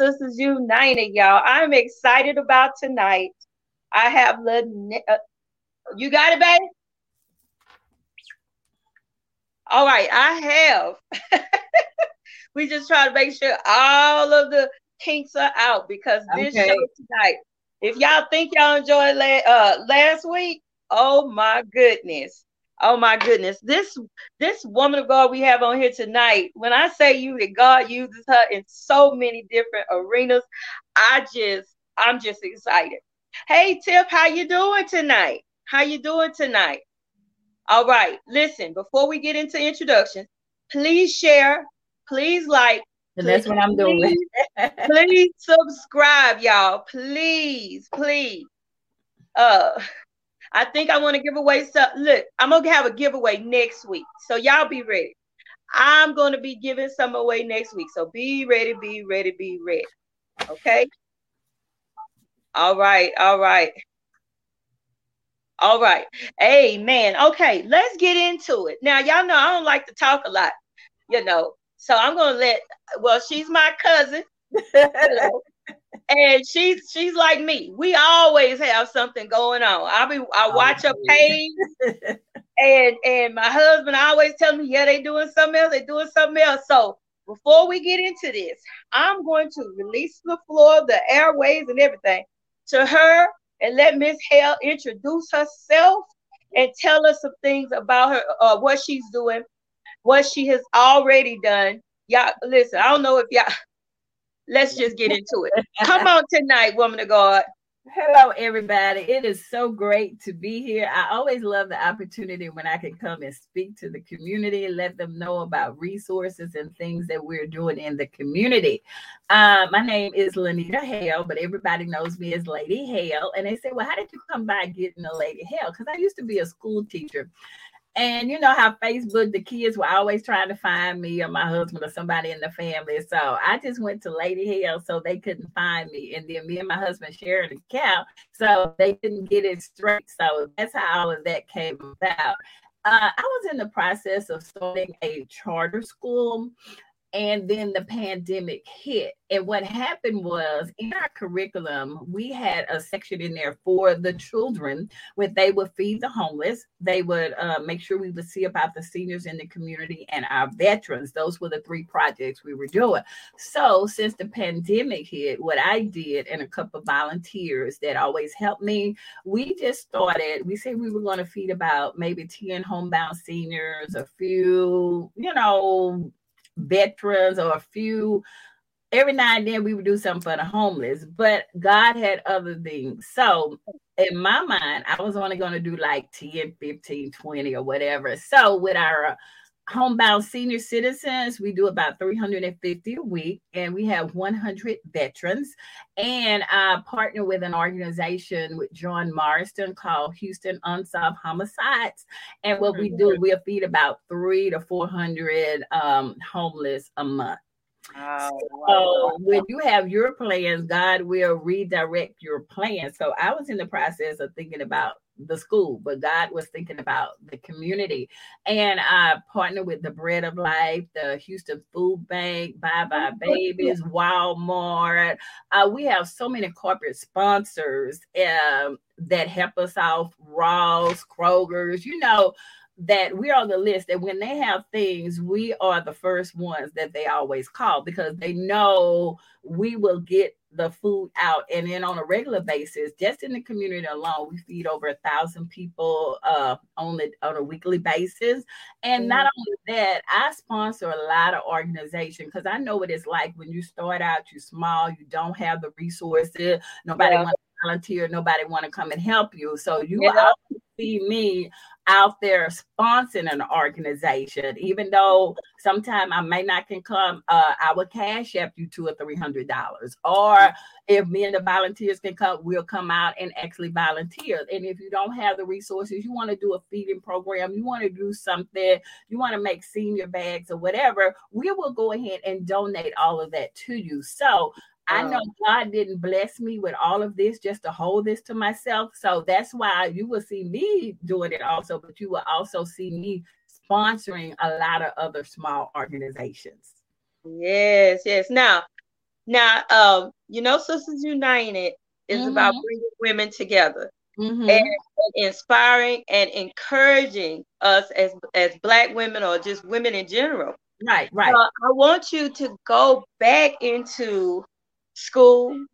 Sistas United, y'all. I'm excited about tonight. I have Lynette. Uh, you got it, baby? All right, I have. we just try to make sure all of the kinks are out because this Okay. show tonight, if y'all think y'all enjoyed la- uh, last week, oh my goodness. Oh my goodness. This this woman of God we have on here tonight, when I say you that God uses her in so many different arenas, I just I'm just excited. Hey Tiff, how you doing tonight? How you doing tonight? All right, listen, before we get into introductions, please share, please like, And that's what I'm doing. please, please subscribe, y'all. Please, please. Uh I think I want to give away some. Look, I'm gonna have a giveaway next week. So y'all be ready. I'm gonna be giving some away next week. So be ready, be ready, be ready. Okay. All right, all right. All right. Amen. Okay, let's get into it. Now, y'all know I don't like to talk a lot, you know. So I'm gonna let well, she's my cousin, you know, and she's she's like me. We always have something going on. I be I watch her page and and my husband always tell me, yeah, they doing something else, they doing something else. So before we get into this, I'm going to release the floor, the airways, and everything to her and let Miss Hale introduce herself and tell us some things about her, uh, what she's doing, what she has already done. Y'all, listen, I don't know if y'all. Let's just get into it. Come on tonight, woman of God. Hello, everybody. It is so great to be here. I always love the opportunity when I can come and speak to the community, let them know about resources and things that we're doing in the community. Uh, my name is Lanita Hale, but everybody knows me as Lady Hale. And they say, Well, how did you come by getting a Lady Hale? Because I used to be a school teacher. And you know how Facebook, the kids were always trying to find me or my husband or somebody in the family. So I just went to Lady Hale so they couldn't find me. And then me and my husband shared an account. So they didn't get it straight. So that's how all of that came about. Uh, I was in the process of starting a charter school. And then the pandemic hit. And what happened was in our curriculum, we had a section in there for the children where they would feed the homeless. They would uh, make sure we would see about the seniors in the community and our veterans. Those were the three projects we were doing. So, since the pandemic hit, what I did and a couple of volunteers that always helped me, we just started. We said we were going to feed about maybe 10 homebound seniors, a few, you know, veterans, or a few every now and then we would do something for the homeless, but God had other things. So in my mind, I was only going to do like 10, 15, 20 or whatever. So with our homebound senior citizens, we do about 350 a week, and we have 100 veterans. And I partner with an organization with John Marston called Houston Unsolved Homicides. And what we do, we'll feed about three to 400 um, homeless a month. Oh, so when you have your plans, God will redirect your plans. So I was in the process of thinking about the school, but God was thinking about the community. And I partnered with the Bread of Life, the Houston Food Bank, Bye Bye oh, Babies, Walmart. Uh, we have so many corporate sponsors um, that help us out, Ross, Kroger's, you know that we're on the list that when they have things we are the first ones that they always call because they know we will get the food out and then on a regular basis just in the community alone we feed over a thousand people uh, on the on a weekly basis and mm-hmm. not only that i sponsor a lot of organizations because i know what it's like when you start out you small you don't have the resources nobody yeah. wants to volunteer nobody want to come and help you so you yeah. See me out there sponsoring an organization, even though sometimes I may not can come, uh, I will cash app you two or three hundred dollars. Or if me and the volunteers can come, we'll come out and actually volunteer. And if you don't have the resources, you want to do a feeding program, you want to do something, you want to make senior bags or whatever, we will go ahead and donate all of that to you. So I know God didn't bless me with all of this just to hold this to myself. So that's why you will see me doing it also, but you will also see me sponsoring a lot of other small organizations. Yes, yes. Now, now, um, you know, Sistas United is mm-hmm. about bringing women together mm-hmm. and, and, inspiring and encouraging us as as Black women or just women in general. Right, right. Uh, I want you to go back into school,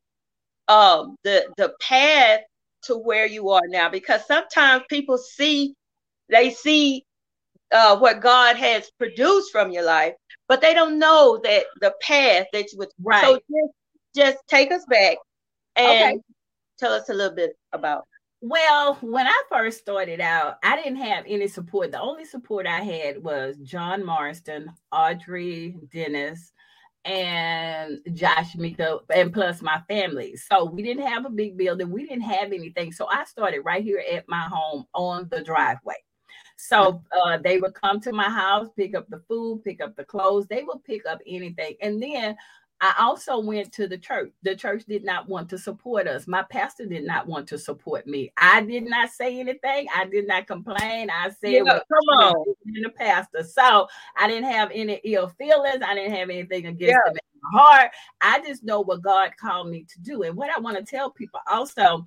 um, the the path to where you are now, because sometimes people see they see uh, what God has produced from your life, but they don't know that the path that you would. Right. So just, just take us back and okay. tell us a little bit about. Well, when I first started out, I didn't have any support. The only support I had was John Marston, Audrey Dennis, and Josh Mika, and plus my family. So we didn't have a big building. We didn't have anything. So I started right here at my home on the driveway. So uh, they would come to my house, pick up the food, pick up the clothes. They would pick up anything. And then I also went to the church. The church did not want to support us. My pastor did not want to support me. I did not say anything. I did not complain. I said, yeah, well, "Come on, in the pastor." So I didn't have any ill feelings. I didn't have anything against yeah. him in my heart. I just know what God called me to do, and what I want to tell people also.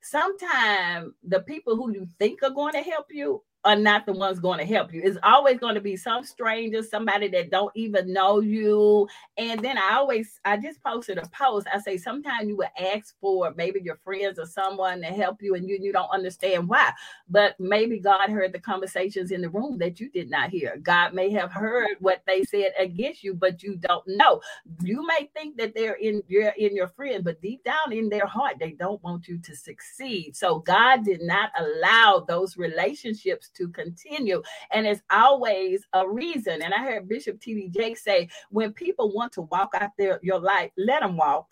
Sometimes the people who you think are going to help you are not the ones going to help you. It's always going to be some stranger, somebody that don't even know you. And then I always, I just posted a post. I say sometimes you will ask for maybe your friends or someone to help you, and you you don't understand why. But maybe God heard the conversations in the room that you did not hear. God may have heard what they said against you, but you don't know. You may think that they're in your in your friend, but deep down in their heart, they don't want you to succeed. So God did not allow those relationships to continue. And it's always a reason. And I heard Bishop T.D. Jake say, when people want to walk out their, your life, let them walk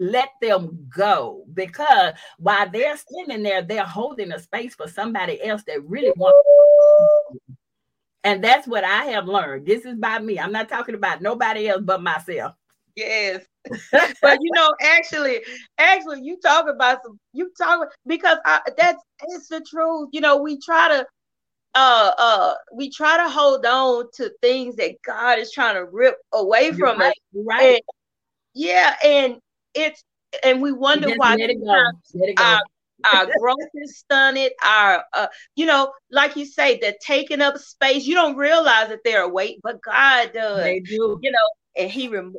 let them go because while they're standing there, they're holding a space for somebody else that really wants. And that's what I have learned. This is by me. I'm not talking about nobody else but myself. Yes. but you know, actually, actually, you talk about some. You talk because I, that's it's the truth. You know, we try to uh uh we try to hold on to things that God is trying to rip away You're from right. us. Right. And, yeah, and it's and we wonder why our, our growth is stunted. Our uh, you know, like you say, they're taking up space. You don't realize that they're a weight, but God does. They do. You know, and He removed.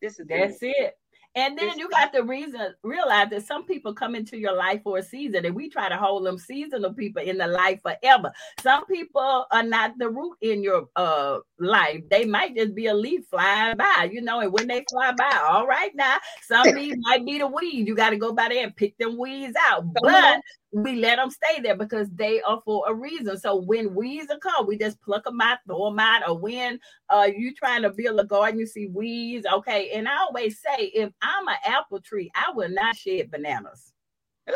This is that's it. And then you got to reason realize that some people come into your life for a season, and we try to hold them seasonal people in the life forever. Some people are not the root in your uh life. They might just be a leaf flying by, you know. And when they fly by, all right now, some leaves might be the weed. You got to go by there and pick them weeds out. But we let them stay there because they are for a reason. So when weeds are come, we just pluck them out, throw them out. Or when uh you trying to build a garden, you see weeds. Okay. And I always say, if I'm an apple tree, I will not shed bananas.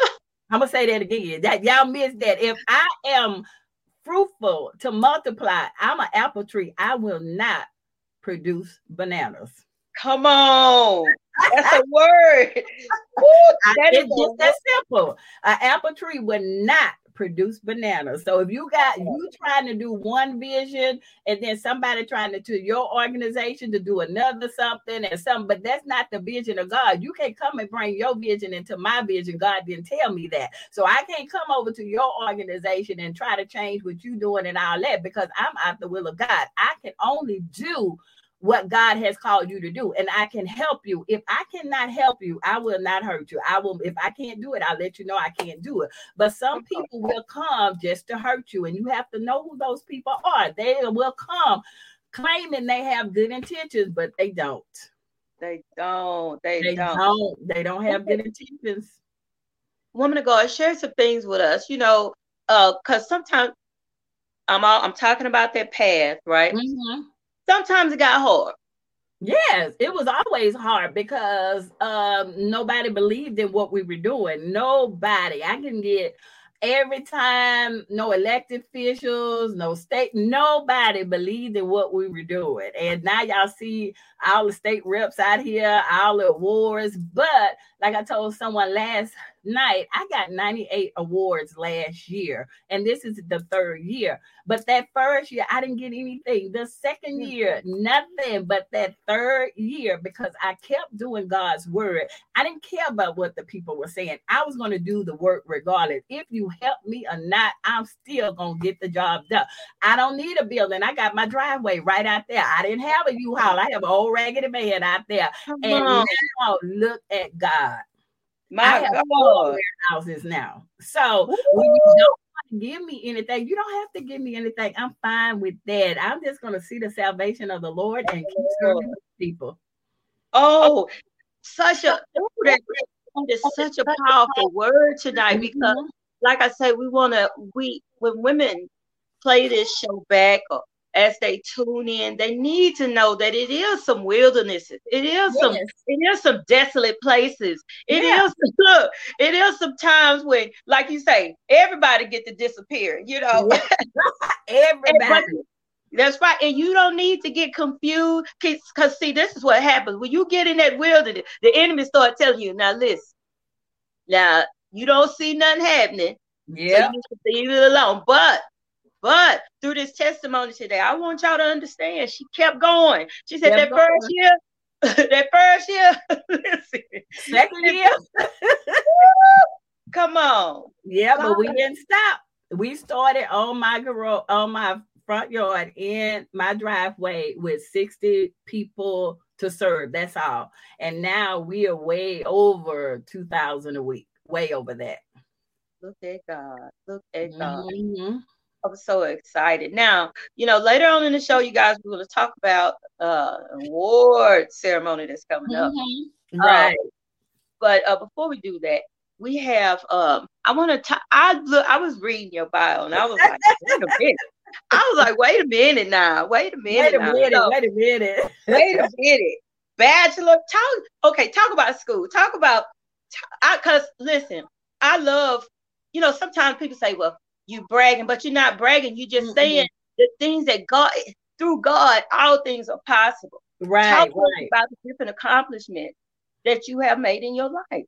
I'm gonna say that again. That y'all missed that. If I am fruitful to multiply, I'm an apple tree. I will not produce bananas. Come on. That's a word. Woo, that it's just that simple. An apple tree would not produce bananas. So if you got you trying to do one vision and then somebody trying to, to your organization to do another something and something, but that's not the vision of God. You can't come and bring your vision into my vision. God didn't tell me that. So I can't come over to your organization and try to change what you're doing and all that because I'm out the will of God. I can only do what God has called you to do. And I can help you. If I cannot help you, I will not hurt you. I will, if I can't do it, I'll let you know I can't do it. But some people will come just to hurt you, and you have to know who those people are. They will come claiming they have good intentions, but they don't. They don't. They, they don't. don't. They don't have good intentions. Woman of God, share some things with us, you know, uh, because sometimes I'm all, I'm talking about that path, right? Mm-hmm sometimes it got hard. Yes, it was always hard because um, nobody believed in what we were doing. Nobody. I can get every time no elected officials, no state, nobody believed in what we were doing. And now y'all see all the state reps out here, all the awards. But like I told someone last night, I got 98 awards last year, and this is the third year. But that first year, I didn't get anything. The second mm. year, nothing. But that third year, because I kept doing God's word, I didn't care about what the people were saying. I was going to do the work regardless. If you help me or not, I'm still going to get the job done. I don't need a building. I got my driveway right out there. I didn't have a U-Haul. I have an old raggedy man out there. Come and on. now look at God. My I have God. warehouses now. So Ooh. when you don't want to give me anything, you don't have to give me anything. I'm fine with that. I'm just going to see the salvation of the Lord and keep serving people. Oh, such a that is such a powerful word tonight because, mm-hmm. like I say, we want to we when women play this show back or as they tune in, they need to know that it is some wildernesses. It is yes. some it is some desolate places. It yeah. is look, it is some times when, like you say, everybody get to disappear, you know. everybody. That's right. And you don't need to get confused. Because see, this is what happens. When you get in that wilderness, the enemy start telling you, now listen, now you don't see nothing happening. Yeah. So you leave it alone. But but through this testimony today, I want y'all to understand she kept going. She said kept that going. first year, that first year, listen, second year. Come on. Yeah, but we didn't stop. We started on my garage, on my front yard in my driveway with 60 people to serve. That's all. And now we are way over 2,000 a week, way over that. Look at God. Look at God. Mm-hmm. I'm so excited. Now, you know, later on in the show, you guys we're going to talk about uh award ceremony that's coming up. Mm-hmm. Right. Um, but uh, before we do that, we have um I want to I look I was reading your bio and I was like, wait a minute. I was like, wait a minute now. Wait a minute. Wait a minute. So, wait a minute. wait a minute. Bachelor, talk okay, talk about school. Talk about I cause listen, I love, you know, sometimes people say, well, you bragging, but you're not bragging. You're just mm-hmm. saying the things that God, through God, all things are possible. Right. Talk right. about the different accomplishments that you have made in your life.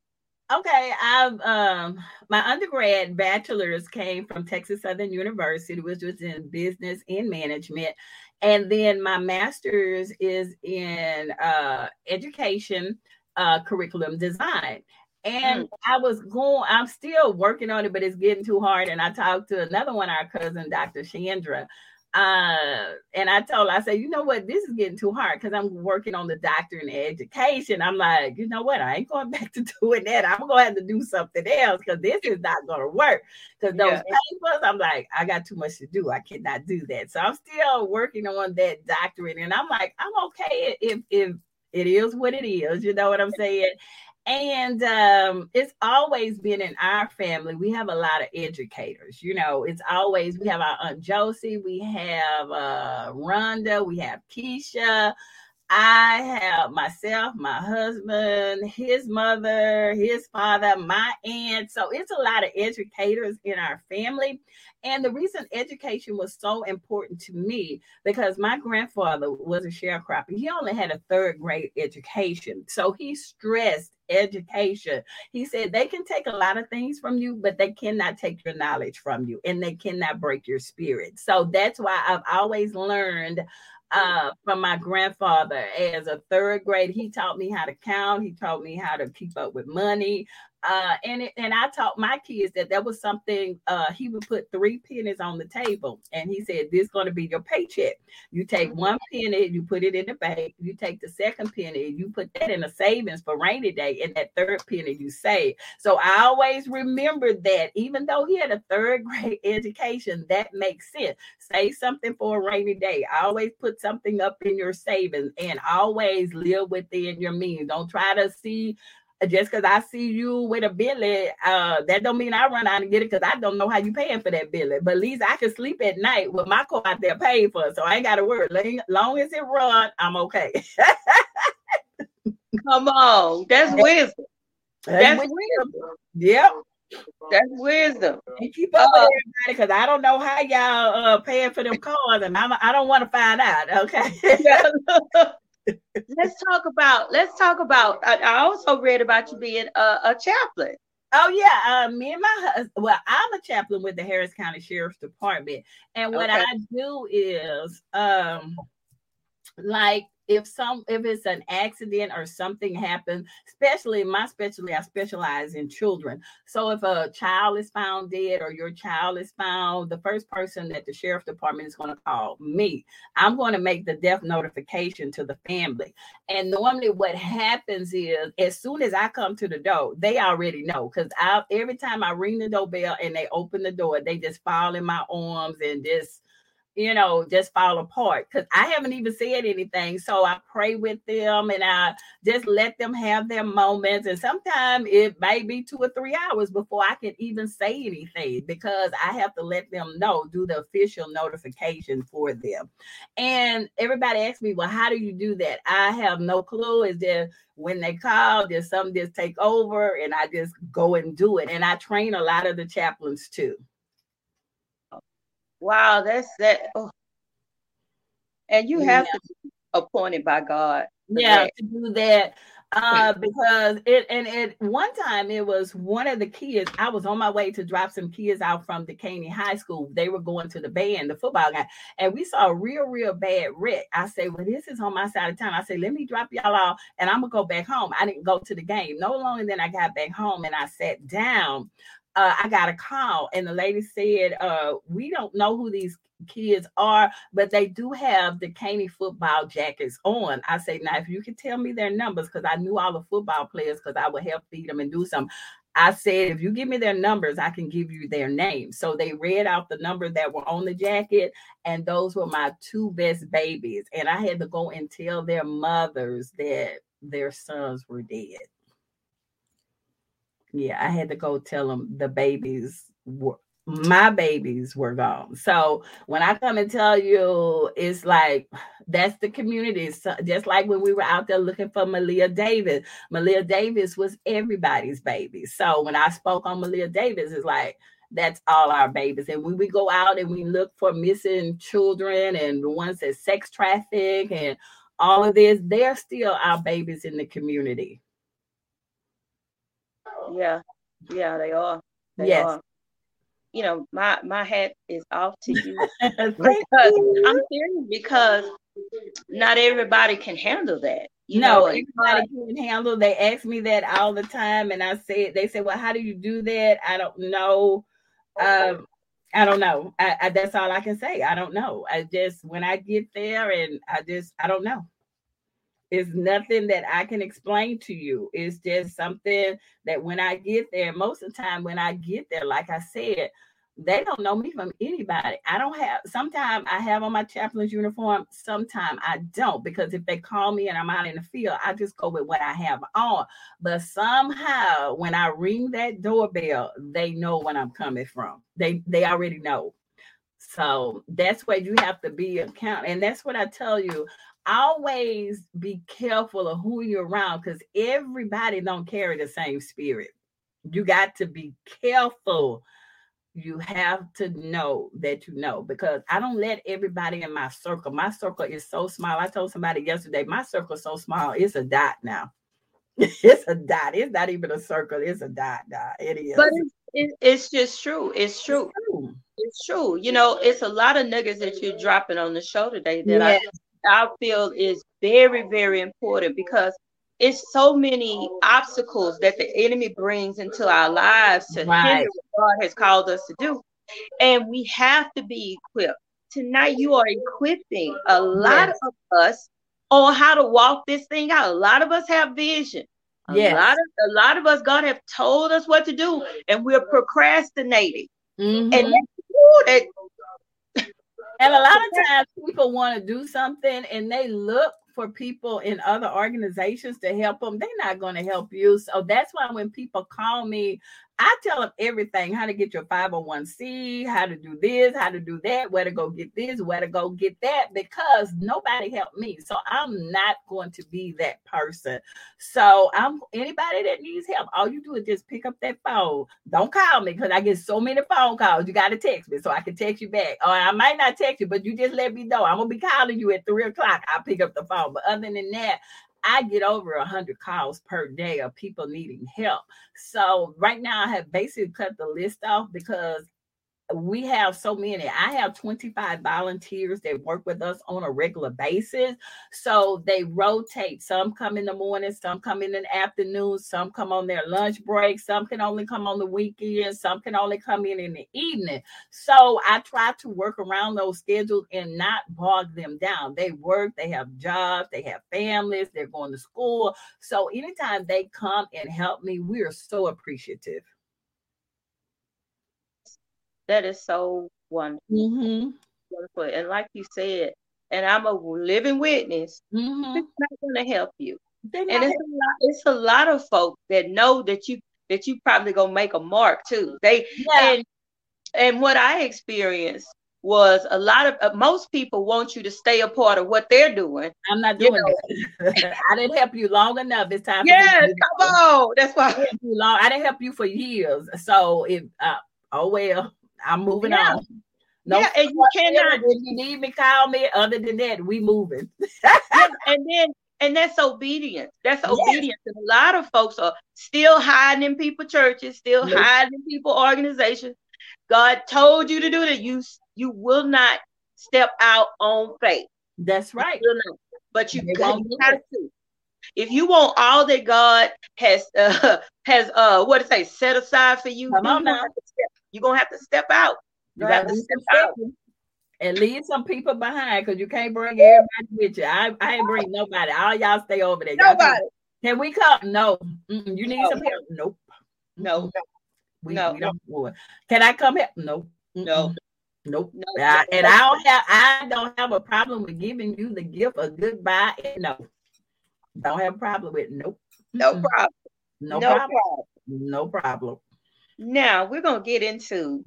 Okay, I've um my undergrad bachelor's came from Texas Southern University, which was in business and management. And then my master's is in uh education uh curriculum design. And mm. I was going, I'm still working on it, but it's getting too hard. And I talked to another one, our cousin, Dr. Chandra. Uh, and I told her, I said, you know what, this is getting too hard because I'm working on the doctorate in education. I'm like, you know what, I ain't going back to doing that. I'm gonna have to do something else because this is not gonna work. Because those yeah. papers, I'm like, I got too much to do. I cannot do that. So I'm still working on that doctorate, and I'm like, I'm okay if if it is what it is. You know what I'm saying? And um, it's always been in our family. We have a lot of educators. You know, it's always we have our aunt Josie, we have uh, Rhonda, we have Keisha. I have myself, my husband, his mother, his father, my aunt. So it's a lot of educators in our family. And the reason education was so important to me because my grandfather was a sharecropper. He only had a third grade education. So he stressed education. He said they can take a lot of things from you, but they cannot take your knowledge from you and they cannot break your spirit. So that's why I've always learned uh, from my grandfather as a third grade. He taught me how to count. He taught me how to keep up with money. Uh, and it, and I taught my kids that that was something. Uh, he would put three pennies on the table, and he said, "This is going to be your paycheck. You take mm-hmm. one penny, you put it in the bank. You take the second penny, you put that in a savings for rainy day, and that third penny you save." So I always remembered that, even though he had a third grade education, that makes sense. Save something for a rainy day. Always put something up in your savings, and always live within your means. Don't try to see just because I see you with a billy, uh, that don't mean I run out and get it because I don't know how you paying for that billy. But at least I can sleep at night with my car out there paid for, it. so I ain't got to worry. Long as it run, I'm okay. Come on, that's wisdom. That's, that's wisdom. wisdom. Yep. That's wisdom. And keep up uh, with everybody because I don't know how y'all uh, paying for them cars, and I'm, I don't want to find out. Okay. let's talk about let's talk about I, I, also read about you being a, a chaplain oh yeah uh, me and my husband well i'm a chaplain with the harris county sheriff's department and what okay. i do is um like if some if it's an accident or something happens especially my specialty i specialize in children. So if a child is found dead or your child is found the first person that the sheriff department is going to call me. I'm going to make the death notification to the family. And normally what happens is as soon as i come to the door they already know because i every time i ring the doorbell and they open the door they just fall in my arms and just you know, just fall apart because I haven't even said anything. So I pray with them and I just let them have their moments. And sometimes it may be two or three hours before I can even say anything because I have to let them know, do the official notification for them. And everybody asks me, well, how do you do that? I have no clue. Is there when they call, there's some just take over and I just go and do it. And I train a lot of the chaplains too. Wow, that's that. Oh. And you have yeah. to be appointed by God. Yeah, that. to do that. Uh, because it and it one time it was one of the kids. I was on my way to drop some kids out from the Caney High School. They were going to the band, the football game, and we saw a real, real bad wreck. I say, Well, this is on my side of town. I say, Let me drop y'all off and I'm gonna go back home. I didn't go to the game. No longer than I got back home and I sat down uh, I got a call and the lady said, uh, we don't know who these kids are, but they do have the Caney football jackets on. I say, now if you can tell me their numbers, because I knew all the football players, because I would help feed them and do some. I said, if you give me their numbers, I can give you their names. So they read out the number that were on the jacket, and those were my two best babies. And I had to go and tell their mothers that their sons were dead yeah, I had to go tell them the babies were my babies were gone. So when I come and tell you, it's like that's the community. So just like when we were out there looking for Maleah Davis, Maleah Davis was everybody's baby. So when I spoke on Maleah Davis, it's like that's all our babies. And when we go out and we look for missing children and the ones that sex traffic and all of this, they're still our babies in the community. Yeah, yeah, they are. They yes. Are. You know, my my hat is off to you because you. I'm serious because not everybody can handle that. You no, know, everybody can handle. They ask me that all the time, and I said, they said, "Well, how do you do that?" I don't know. Um, I don't know. I, I, that's all I can say. I don't know. I just when I get there, and I just I don't know. It's nothing that I can explain to you. It's just something that when I get there, most of the time when I get there, like I said, they don't know me from anybody. I don't have sometimes I have on my chaplain's uniform, sometimes I don't because if they call me and I'm out in the field, I just go with what I have on. But somehow when I ring that doorbell, they know when I'm coming from. They they already know. So that's where you have to be account. And that's what I tell you always be careful of who you're around because everybody don't carry the same spirit. You got to be careful. You have to know that you know because I don't let everybody in my circle. My circle is so small. I told somebody yesterday, my circle is so small, it's a dot now. it's a dot. It's not even a circle. It's a dot. dot. It is. But it's, it's just true. It's true. It's true. It's true. You know, it's a lot of nuggets that you're dropping on the show today that yes. I I feel is very very important because it's so many obstacles that the enemy brings into our lives to right. hinder what God has called us to do, and we have to be equipped. Tonight, you are equipping a lot yes. of us on how to walk this thing out. A lot of us have vision. A yes. lot of a lot of us, God have told us what to do, and we're procrastinating. Mm-hmm. And that, and a lot of times people want to do something and they look for people in other organizations to help them, they're not going to help you. So that's why when people call me, I tell them everything how to get your 501c, how to do this, how to do that, where to go get this, where to go get that, because nobody helped me. So I'm not going to be that person. So I'm anybody that needs help, all you do is just pick up that phone. Don't call me because I get so many phone calls. You got to text me so I can text you back. Or I might not text you, but you just let me know. I'm to be calling you at three o'clock. I'll pick up the phone. But other than that, I get over a hundred calls per day of people needing help. So right now I have basically cut the list off because we have so many. I have 25 volunteers that work with us on a regular basis. So they rotate. Some come in the morning, some come in the afternoon, some come on their lunch break, some can only come on the weekend, some can only come in in the evening. So I try to work around those schedules and not bog them down. They work, they have jobs, they have families, they're going to school. So anytime they come and help me, we are so appreciative. That is so wonderful. Mm-hmm. wonderful. And like you said, and I'm a living witness, mm-hmm. it's not going to help you. and it's a, lot, it's a lot of folks that know that you that you probably gonna make a mark too. They yeah. and and what I experienced was a lot of uh, most people want you to stay a part of what they're doing. I'm not doing you know? I didn't help you long enough. It's time. Yes, come on. That's why I didn't, long. I didn't help you for years. So if uh, oh well, I'm moving yeah. on. No, yeah, and you cannot. If you need me, call me. Other than that, we moving. yeah, and then and that's obedience. That's yes. obedience. And a lot of folks are still hiding in people churches, still yes. hiding in people organizations. God told you to do that. You you will not step out on faith. That's right. You but you, you have to. If you want all that God has uh, has uh what to say set aside for you, Come on now. You're gonna have to step out. You got to step out. And leave some people behind because you can't bring everybody with you. I, I ain't bring nobody. All y'all stay over there. Nobody. Can, we come? No. Mm-mm. You need no. some help? Nope. No. We, no. we don't. Can I come here? Nope. No. Nope. No, I, and I don't have I don't have a problem with giving you the gift of goodbye. No. Don't have a problem with nope. No problem. No, no problem. problem. No problem. Now we're gonna get into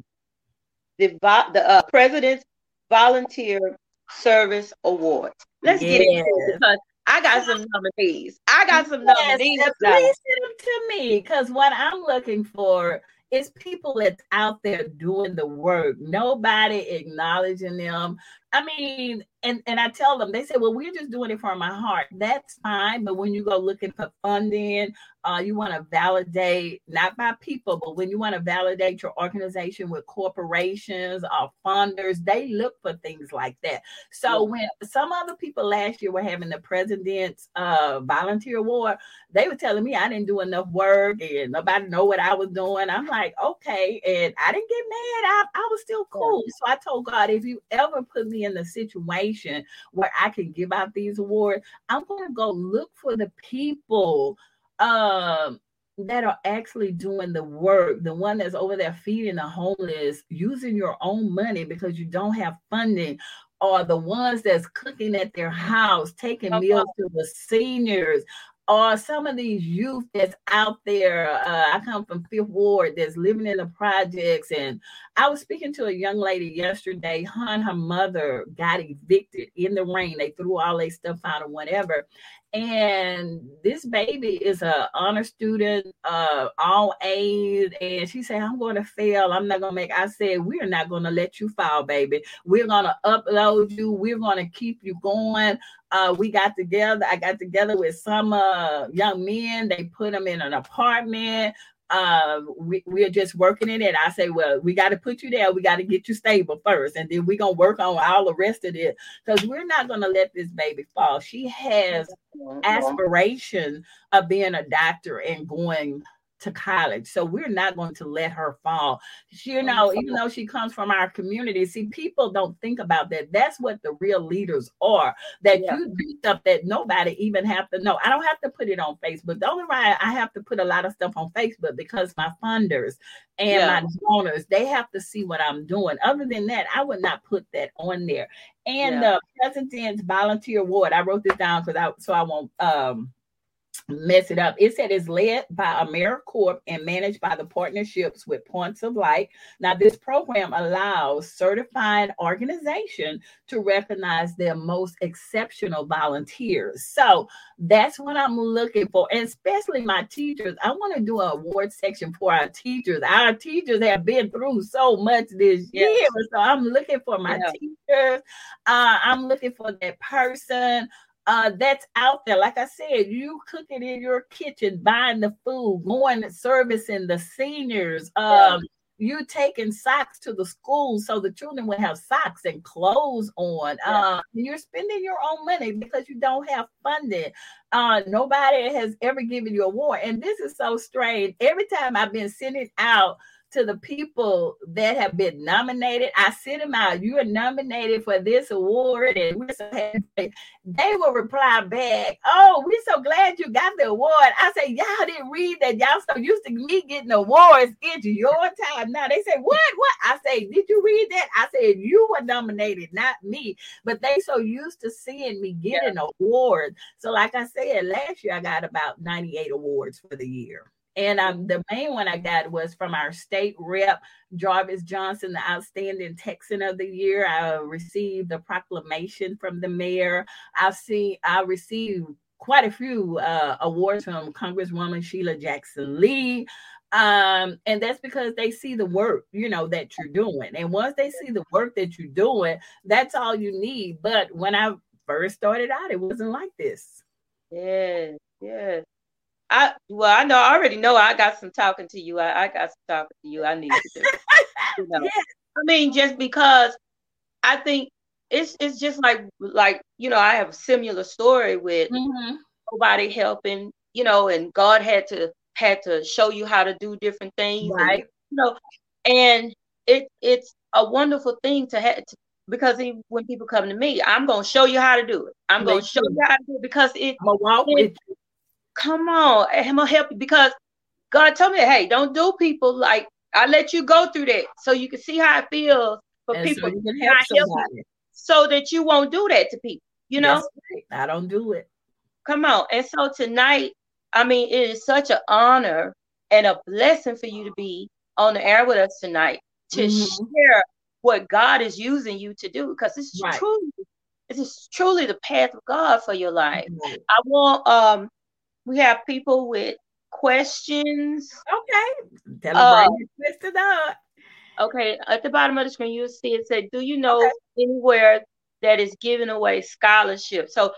the the uh, President's Volunteer Service Awards. Let's yes. get into it because I got some nominees. I got some yes, nominees. Please send them to me because what I'm looking for is people that's out there doing the work. Nobody acknowledging them. I mean, and and I tell them, they say, well, we're just doing it for my heart. That's fine, but when you go looking for funding, uh, you want to validate not by people, but when you want to validate your organization with corporations or funders, they look for things like that. So when some other people last year were having the president's uh, volunteer award, they were telling me I didn't do enough work and nobody know what I was doing. I'm like, okay, and I didn't get mad. I, I was still cool. So I told God, if you ever put me in the situation where I can give out these awards, I'm going to go look for the people um that are actually doing the work, the one that's over there feeding the homeless, using your own money because you don't have funding, or the ones that's cooking at their house, taking meals to the seniors, or some of these youth that's out there. Uh, I come from Fifth Ward that's living in the projects. And I was speaking to a young lady yesterday. Her and her mother got evicted in the rain. They threw all their stuff out or whatever and this baby is a honor student uh all A's and she said i'm going to fail. I'm not going to make i said we're not going to let you fall baby. We're going to upload you. We're going to keep you going. Uh we got together. I got together with some uh young men. They put them in an apartment uh, we, we're just working in it. I say, well, we got to put you there. We got to get you stable first, and then we're gonna work on all the rest of it because we're not gonna let this baby fall. She has aspiration of being a doctor and going to college. So we're not going to let her fall. She, you know, even though she comes from our community, see, people don't think about that. That's what the real leaders are. That yeah. you do stuff that nobody even have to know. I don't have to put it on Facebook. The only reason I have to put a lot of stuff on Facebook because my funders and yeah. my donors, they have to see what I'm doing. Other than that, I would not put that on there. And yeah. the President's Volunteer Award, I wrote this down because I so I won't um mess it up. It said it's led by AmeriCorps and managed by the partnerships with Points of Light. Now, this program allows certified organization to recognize their most exceptional volunteers. So that's what I'm looking for, and especially my teachers. I want to do an award section for our teachers. Our teachers have been through so much this yes. year, so I'm looking for my yeah. teachers. Uh, I'm looking for that person uh, that's out there. Like I said, you cooking in your kitchen, buying the food, going and servicing the seniors. Um. You taking socks to the school so the children will have socks and clothes on. Yeah. Uh, you're spending your own money because you don't have funding. Uh, nobody has ever given you a award, and this is so strange. Every time I've been sending out to the people that have been nominated. I sent them out. You are nominated for this award, and we're so happy. They will reply back, "Oh, we're so glad you got the award." I say, "Y'all didn't read that. Y'all so used to me getting awards. It's your time now." They say, "What? What?" I say, "Did you read that?" I said, "You were nominated, not me." But they so used to seeing me getting yeah. awards. So, like I said, last year I got about ninety-eight awards for the year. And um, the main one I got was from our state rep, Jarvis Johnson, the Outstanding Texan of the Year. I received a proclamation from the mayor. I've seen, I received quite a few uh, awards from Congresswoman Sheila Jackson Lee. Um, and that's because they see the work, you know, that you're doing. And once they see the work that you're doing, that's all you need. But when I first started out, it wasn't like this. Yes, yes. I well, I know I already know I got some talking to you. I, I got some talking to you. I need to do. you know. I mean, just because I think it's it's just like like you know I have a similar story with mm-hmm. nobody helping, you know, and God had to had to show you how to do different things, right? And, you know, and it it's a wonderful thing to have to, because he, when people come to me, I'm gonna show you how to do it. I'm gonna show you how to do it because it. Walk it, come on, I'm gonna help you because God told me, hey, don't do people like I let you go through that so you can see how it feels for and people so can help help you, so that you won't do that to people. You know, right. I don't do it. Come on, and so tonight, I mean, it is such an honor and a blessing for you to be on the air with us tonight to mm-hmm. share what God is using you to do because it's right. truly this is truly the path of God for your life. Mm-hmm. I want um we have people with questions. Okay. Tell them uh, up. Okay, at the bottom of the screen, you'll see it say, Do you know okay. anywhere that is giving away scholarships? So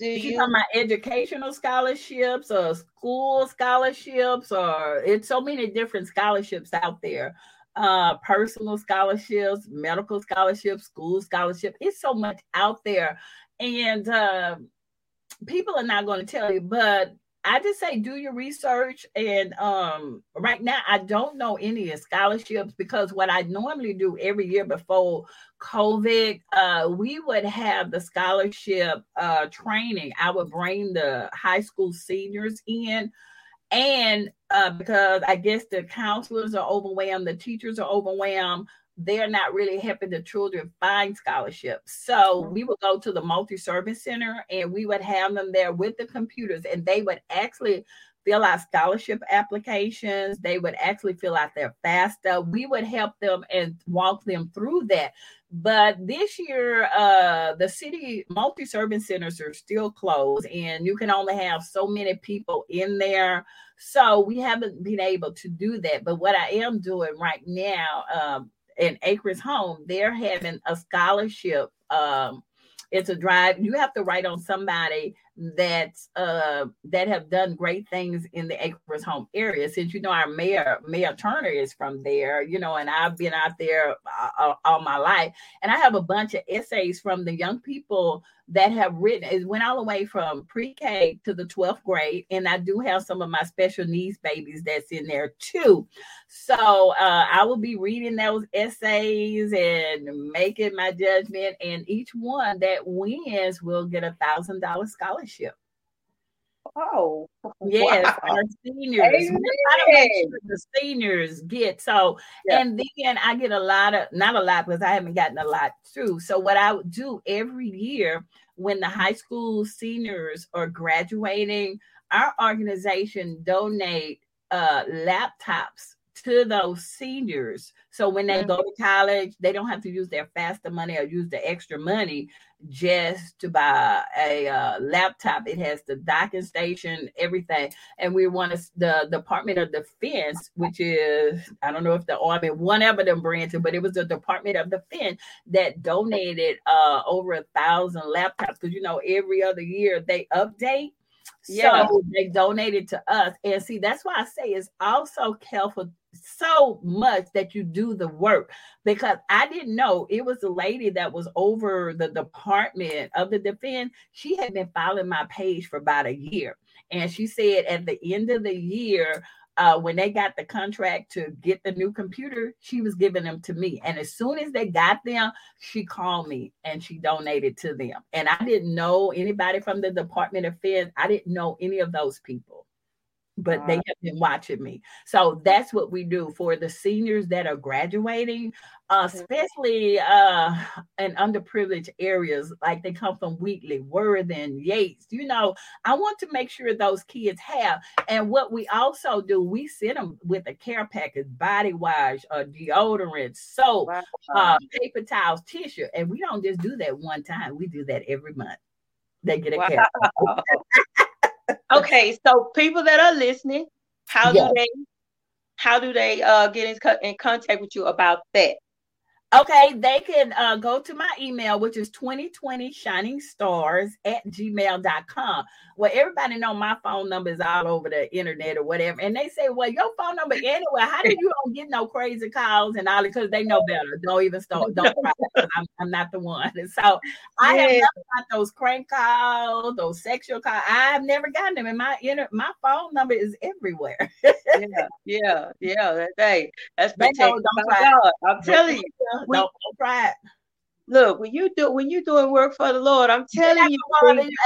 do you, you talking about educational scholarships or school scholarships or it's so many different scholarships out there uh personal scholarships medical scholarships school scholarship it's so much out there and uh people are not going to tell you, but I just say do your research. And um, right now, I don't know any of scholarships because what I normally do every year before COVID, uh, we would have the scholarship uh, training. I would bring the high school seniors in. And uh, because I guess the counselors are overwhelmed, the teachers are overwhelmed, they're not really helping the children find scholarships. So we would go to the multi service center and we would have them there with the computers and they would actually fill out scholarship applications. They would actually fill out their FAFSA. We would help them and walk them through that. But this year, uh, the city multi service centers are still closed, and you can only have so many people in there. So we haven't been able to do that. But what I am doing right now um, in Acres Home, they're having a scholarship. Um, it's a drive. You have to write on somebody that uh, that have done great things in the Acres Home area. Since you know our mayor, Mayor Turner, is from there, you know, and I've been out there uh, uh all my life, and I have a bunch of essays from the young people that have written. It went all the way from pre-K to the 12th grade, and I do have some of my special needs babies that's in there too. So uh, I will be reading those essays and making my judgment, and each one that wins will get a thousand dollar scholarship Oh, yes, wow. our seniors. Sure the seniors get so, yeah. and then I get a lot of not a lot because I haven't gotten a lot through. So what I would do every year when the high school seniors are graduating, our organization donate uh, laptops to those seniors. So when they go to college, they don't have to use their FAFSA money or use the extra money just to buy a uh, laptop. It has the docking station, everything. And we want to, the Department of Defense, which is, I don't know if the Army, whatever them branch, but it was the Department of Defense that donated uh, over a thousand laptops because, you know, every other year they update. Yeah. So they donated to us. And see, that's why I say it's also careful so much that you do the work because I didn't know it was a lady that was over the Department of the Defense. She had been following my page for about a year. And she said at the end of the year, uh, when they got the contract to get the new computer, she was giving them to me. And as soon as they got them, she called me and she donated to them. And I didn't know anybody from the Department of Defense. I didn't know any of those people but they have been watching me. So that's what we do for the seniors that are graduating, uh, especially uh, in underprivileged areas, like they come from Wheatley, Worthing, Yates. You know, I want to make sure those kids have. And what we also do, we send them with a care package, body wash, uh, deodorant, soap, wow. uh, paper towels, tissue. And we don't just do that one time, we do that every month. They get a wow. care okay, so people that are listening, how do they how do they uh, get in, co- in contact with you about that? Okay, they can uh, go to my email, which is 2020 shining stars at gmail.com. Well, everybody know my phone number is all over the internet or whatever. And they say, Well, your phone number anyway, how do you don't get no crazy calls and all because they know better. Don't even start, don't try. I'm, I'm, not the one. And so I yeah. have never got those crank calls, those sexual calls. I've never gotten them. And my my phone number is everywhere. yeah, yeah, yeah. Hey, that's they know, don't try. I'm telling you don't, don't try. Look, when you do when you doing work for the Lord, I'm telling you,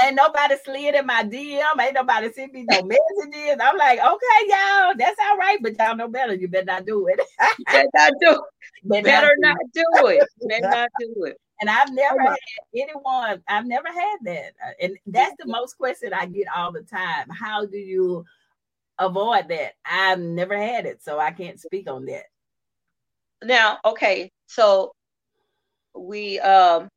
ain't nobody slid in my DM, ain't nobody sent me no messages. I'm like, okay, y'all, that's all right, but y'all know better. You better not do it. better not do it. Better, not do it. Better not do it. And I've never had anyone, I've never had that. Uh, and that's the most question I get all the time. How do you avoid that? I've never had it, so I can't speak on that. Now, okay, so we um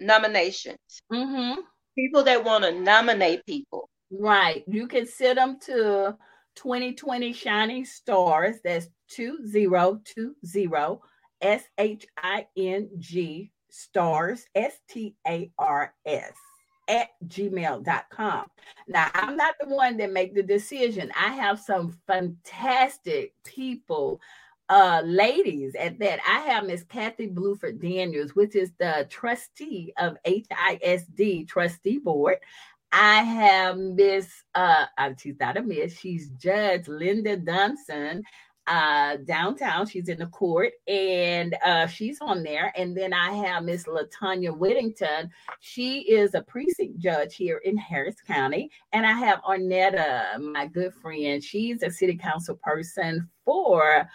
nominations. Mm-hmm. People that want to nominate people. Right. You can send them to 2020 Shining Stars. That's 2020 S H I N G stars S T A R S at gmail.com. Now, I'm not the one that make the decision. I have some fantastic people uh, ladies at that. I have Miss Kathy Blueford Daniels, which is the trustee of HISD trustee board. I have Miss, uh, uh, she's not a miss, she's Judge Linda Dunson uh downtown she's in the court and uh she's on there and then i have miss latanya whittington she is a precinct judge here in harris county and i have arnetta my good friend she's a city council person for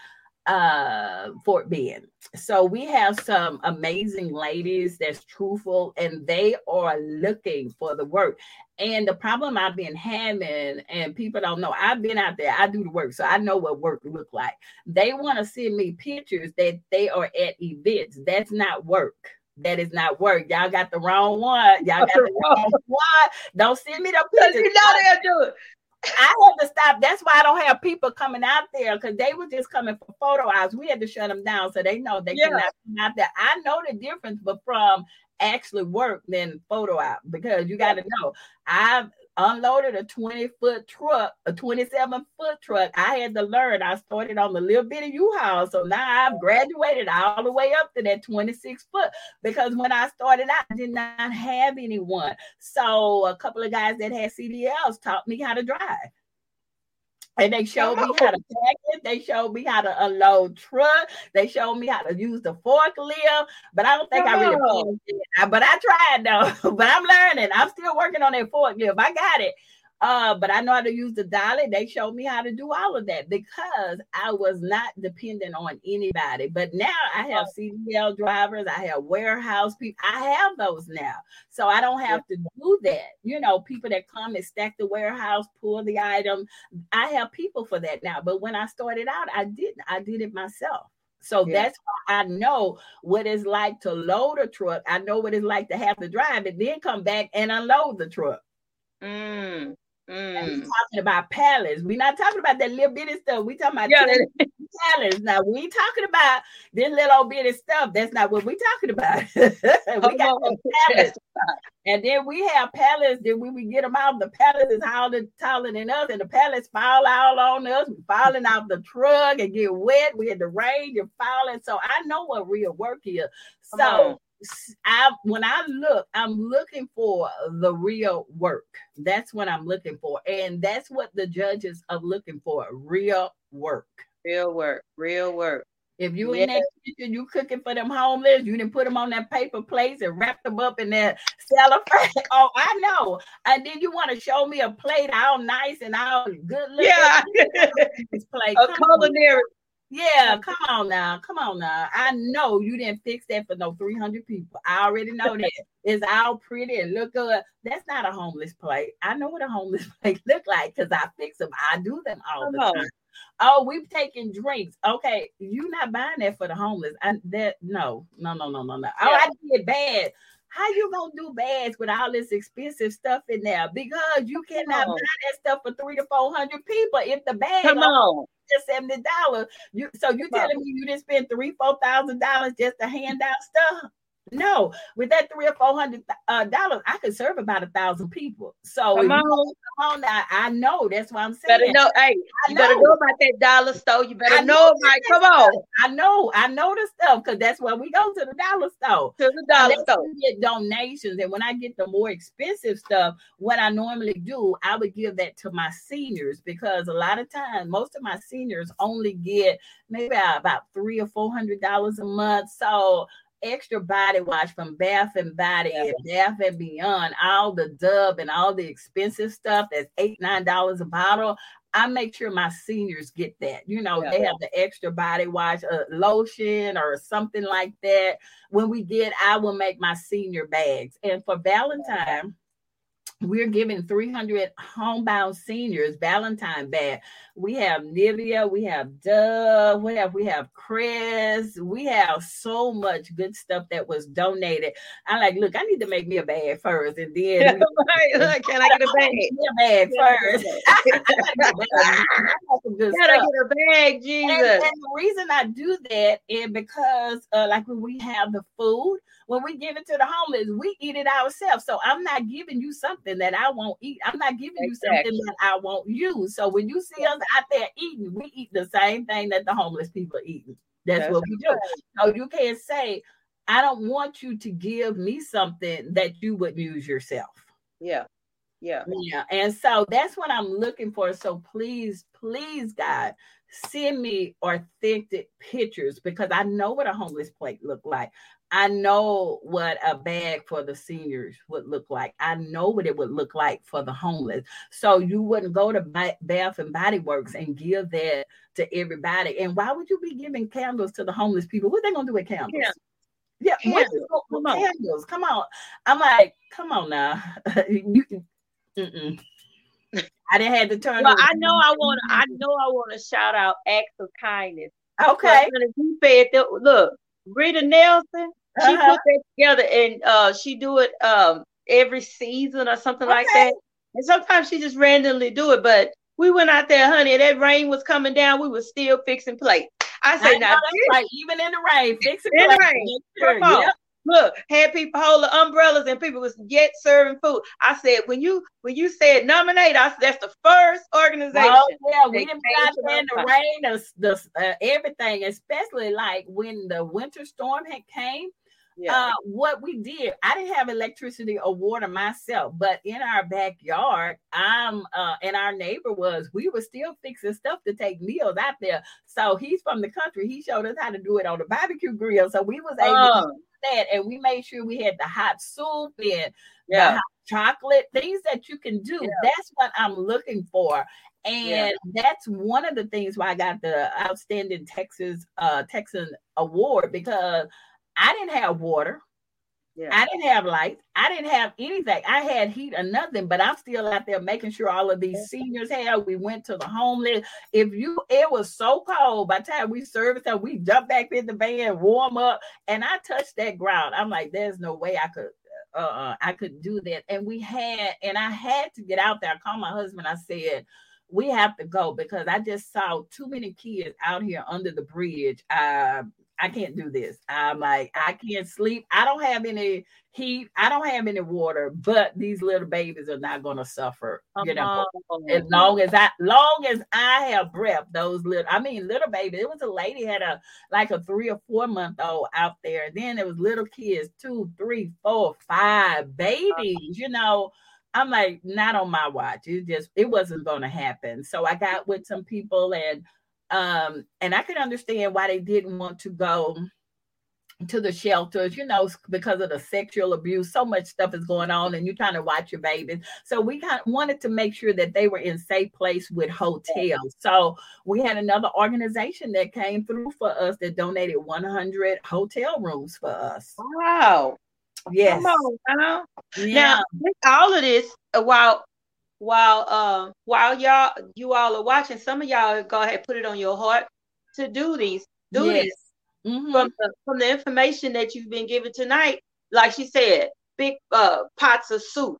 uh Fort Bend. So we have some amazing ladies that's truthful and they are looking for the work. And the problem I've been having, and people don't know, I've been out there, I do the work, so I know what work look like. They want to send me pictures that they are at events. That's not work. That is not work. Y'all got the wrong one. Y'all got the wrong one. Don't send me the pictures. You know they'll do it. I had to stop. That's why I don't have people coming out there because they were just coming for photo ops. We had to shut them down so they know they yeah. cannot come out there. I know the difference, but from actually work than photo op because you got to know I've unloaded a 20 foot truck, a 27 foot truck. I had to learn. I started on the little bitty U-Haul. So now I've graduated all the way up to that 26 foot because when I started out, I did not have anyone. So a couple of guys that had CDLs taught me how to drive. And they showed me how to pack it. They showed me how to unload truck. They showed me how to use the forklift. But I don't think I really. But I tried though. but I'm learning. I'm still working on that forklift. I got it. Uh, but I know how to use the dolly. They showed me how to do all of that because I was not dependent on anybody. But now I have CDL drivers, I have warehouse people, I have those now. So I don't have to do that. You know, people that come and stack the warehouse, pull the item. I have people for that now. But when I started out, I didn't, I did it myself. So yeah. that's why I know what it's like to load a truck. I know what it's like to have to drive it, then come back and unload the truck. Mm. Mm. talking about palace. We're not talking about that little bitty stuff. We talking about yeah. palace. Now we ain't talking about this little bitty stuff. That's not what we talking about. we got palace. And then we have palace. Then when we get them out, the palace is taller, taller than us, and the palace fall out on us. We falling off the truck and get wet. We had the rain, you're falling. So I know what real work is. So I when I look, I'm looking for the real work. That's what I'm looking for, and that's what the judges are looking for: real work. Real work. Real work. If you yeah. in that kitchen, you cooking for them homeless, you didn't put them on that paper plates and wrap them up in that cellophane. oh, I know. And then you want to show me a plate all nice and all good looking. Yeah. plate. A culinary yeah, come on now. Come on now. I know you didn't fix that for no 300 people. I already know that. It's all pretty and look good. That's not a homeless plate. I know what a homeless plate look like because I fix them. I do them all the time. Oh, we've taken drinks. Okay, you not buying that for the homeless. And that no, no, no, no, no, no. Oh, I did bad. How you gonna do bags with all this expensive stuff in there? Because you cannot buy that stuff for three to four hundred people if the bag come on just seventy dollars. You so you telling me you didn't spend three, four thousand dollars just to hand out stuff? No, with that three or four hundred uh, dollars, I could serve about a thousand people. So come on, come on now. I know that's what I'm saying. Better know, hey, you better know about that dollar store. You better I know, about. Come on, I know, I know the stuff because that's where we go to the dollar store. To the dollar store, get donations, and when I get the more expensive stuff, what I normally do, I would give that to my seniors because a lot of times, most of my seniors only get maybe about three or four hundred dollars a month. So extra body wash from Bath and Body yeah. and Bath and Beyond, all the Dove and all the expensive stuff that's eight, nine dollars a bottle. I make sure my seniors get that. You know, yeah. they have the extra body wash, uh, lotion, or something like that. When we get, I will make my senior bags. And for Valentine, we're giving 300 homebound seniors Valentine bag. We have Nivea, we have Dove, we have we have Chris, we have so much good stuff that was donated. I'm like, look, I need to make me a bag first, and then right. can I get a bag? a bag first. Gotta get a bag, Jesus. And, and, the reason I do that is because, uh, like when we have the food when we give it to the homeless, we eat it ourselves. So I'm not giving you something that I won't eat. I'm not giving exactly. you something that I won't use. So when you see us out there eating, we eat the same thing that the homeless people eating. That's, That's what we do. So you can't say, I don't want you to give me something that you would use yourself. Yeah. Yeah. Yeah. And so that's what I'm looking for. So please, please, God, send me authentic pictures because I know what a homeless plate look like. I know what a bag for the seniors would look like. I know what it would look like for the homeless. So you wouldn't go to Bath and Body Works and give that to everybody. And why would you be giving candles to the homeless people? What are they gonna do with candles? Yeah. Yeah, candles. Come on. candles. Come on. I'm like, come on now. you, mm-mm. I didn't have to turn. Well, I know I want. I know I want to shout out acts of kindness. Okay. Said. Look, Rita Nelson. She uh-huh. put that together and uh, she do it um, every season or something okay. like that. And sometimes she just randomly do it. But we went out there, honey. That rain was coming down. We were still fixing plates. I say, now, right. Even in the rain, fixing in the rain. Come on. Yep. Look, had people hold the umbrellas and people was yet serving food. I said, when you when you said nominate, I said that's the first organization. Oh yeah, we didn't got in the rain, the, the uh, everything, especially like when the winter storm had came. Yeah. Uh, what we did, I didn't have electricity or water myself, but in our backyard, I'm uh, and our neighbor was, we were still fixing stuff to take meals out there. So he's from the country. He showed us how to do it on the barbecue grill. So we was able oh. to do that, and we made sure we had the hot soup and yeah. chocolate things that you can do. Yeah. That's what I'm looking for. And yeah. that's one of the things why I got the outstanding Texas uh Texan award because I didn't have water. Yeah. I didn't have lights. I didn't have anything. I had heat or nothing, but I'm still out there making sure all of these seniors had. We went to the homeless. If you, it was so cold by the time we serviced them, we jumped back in the van, warm up, and I touched that ground. I'm like, there's no way I could, uh, uh I could do that. And we had, and I had to get out there. I called my husband. I said, we have to go because I just saw too many kids out here under the bridge. Uh, I can't do this. I'm like, I oh. can't sleep. I don't have any heat. I don't have any water, but these little babies are not going to suffer. You know, oh, as long as I, long as I have breath, those little, I mean, little baby. It was a lady had a like a three or four month old out there. Then it was little kids, two, three, four, five babies. You know, I'm like, not on my watch. It just, it wasn't going to happen. So I got with some people and um, and I could understand why they didn't want to go to the shelters, you know, because of the sexual abuse. So much stuff is going on, and you're trying to watch your babies. So we kind of wanted to make sure that they were in safe place with hotels. So we had another organization that came through for us that donated 100 hotel rooms for us. Wow. Yes. Come on, yeah. Now, all of this, uh, while while uh, while y'all you all are watching, some of y'all go ahead put it on your heart to do these, do yes. this mm-hmm. from the from the information that you've been given tonight. Like she said, big uh, pots of soup,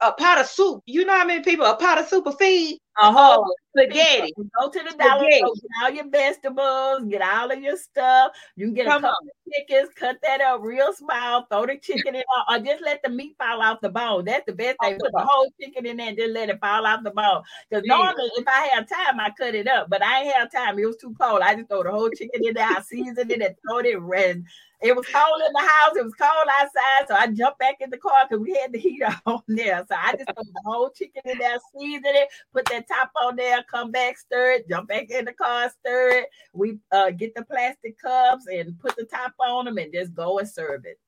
a pot of soup. You know how many people a pot of soup a feed? A whole spaghetti. Go to the dollar store, get all your vegetables, get all of your stuff. You can get Come a couple on. of chickens, cut that up real small, throw the chicken in, or just let the meat fall off the bone. That's the best thing. Put the whole chicken in there and just let it fall off the bone. Because normally, if I have time, I cut it up, but I ain't have time. It was too cold. I just throw the whole chicken in there, I season it and throw it in. It was cold in the house. It was cold outside. So I jumped back in the car because we had the heater on there. So I just put the whole chicken in there, seasoned it, put that top on there, come back, stir it, jump back in the car, stir it. We uh, get the plastic cups and put the top on them and just go and serve it.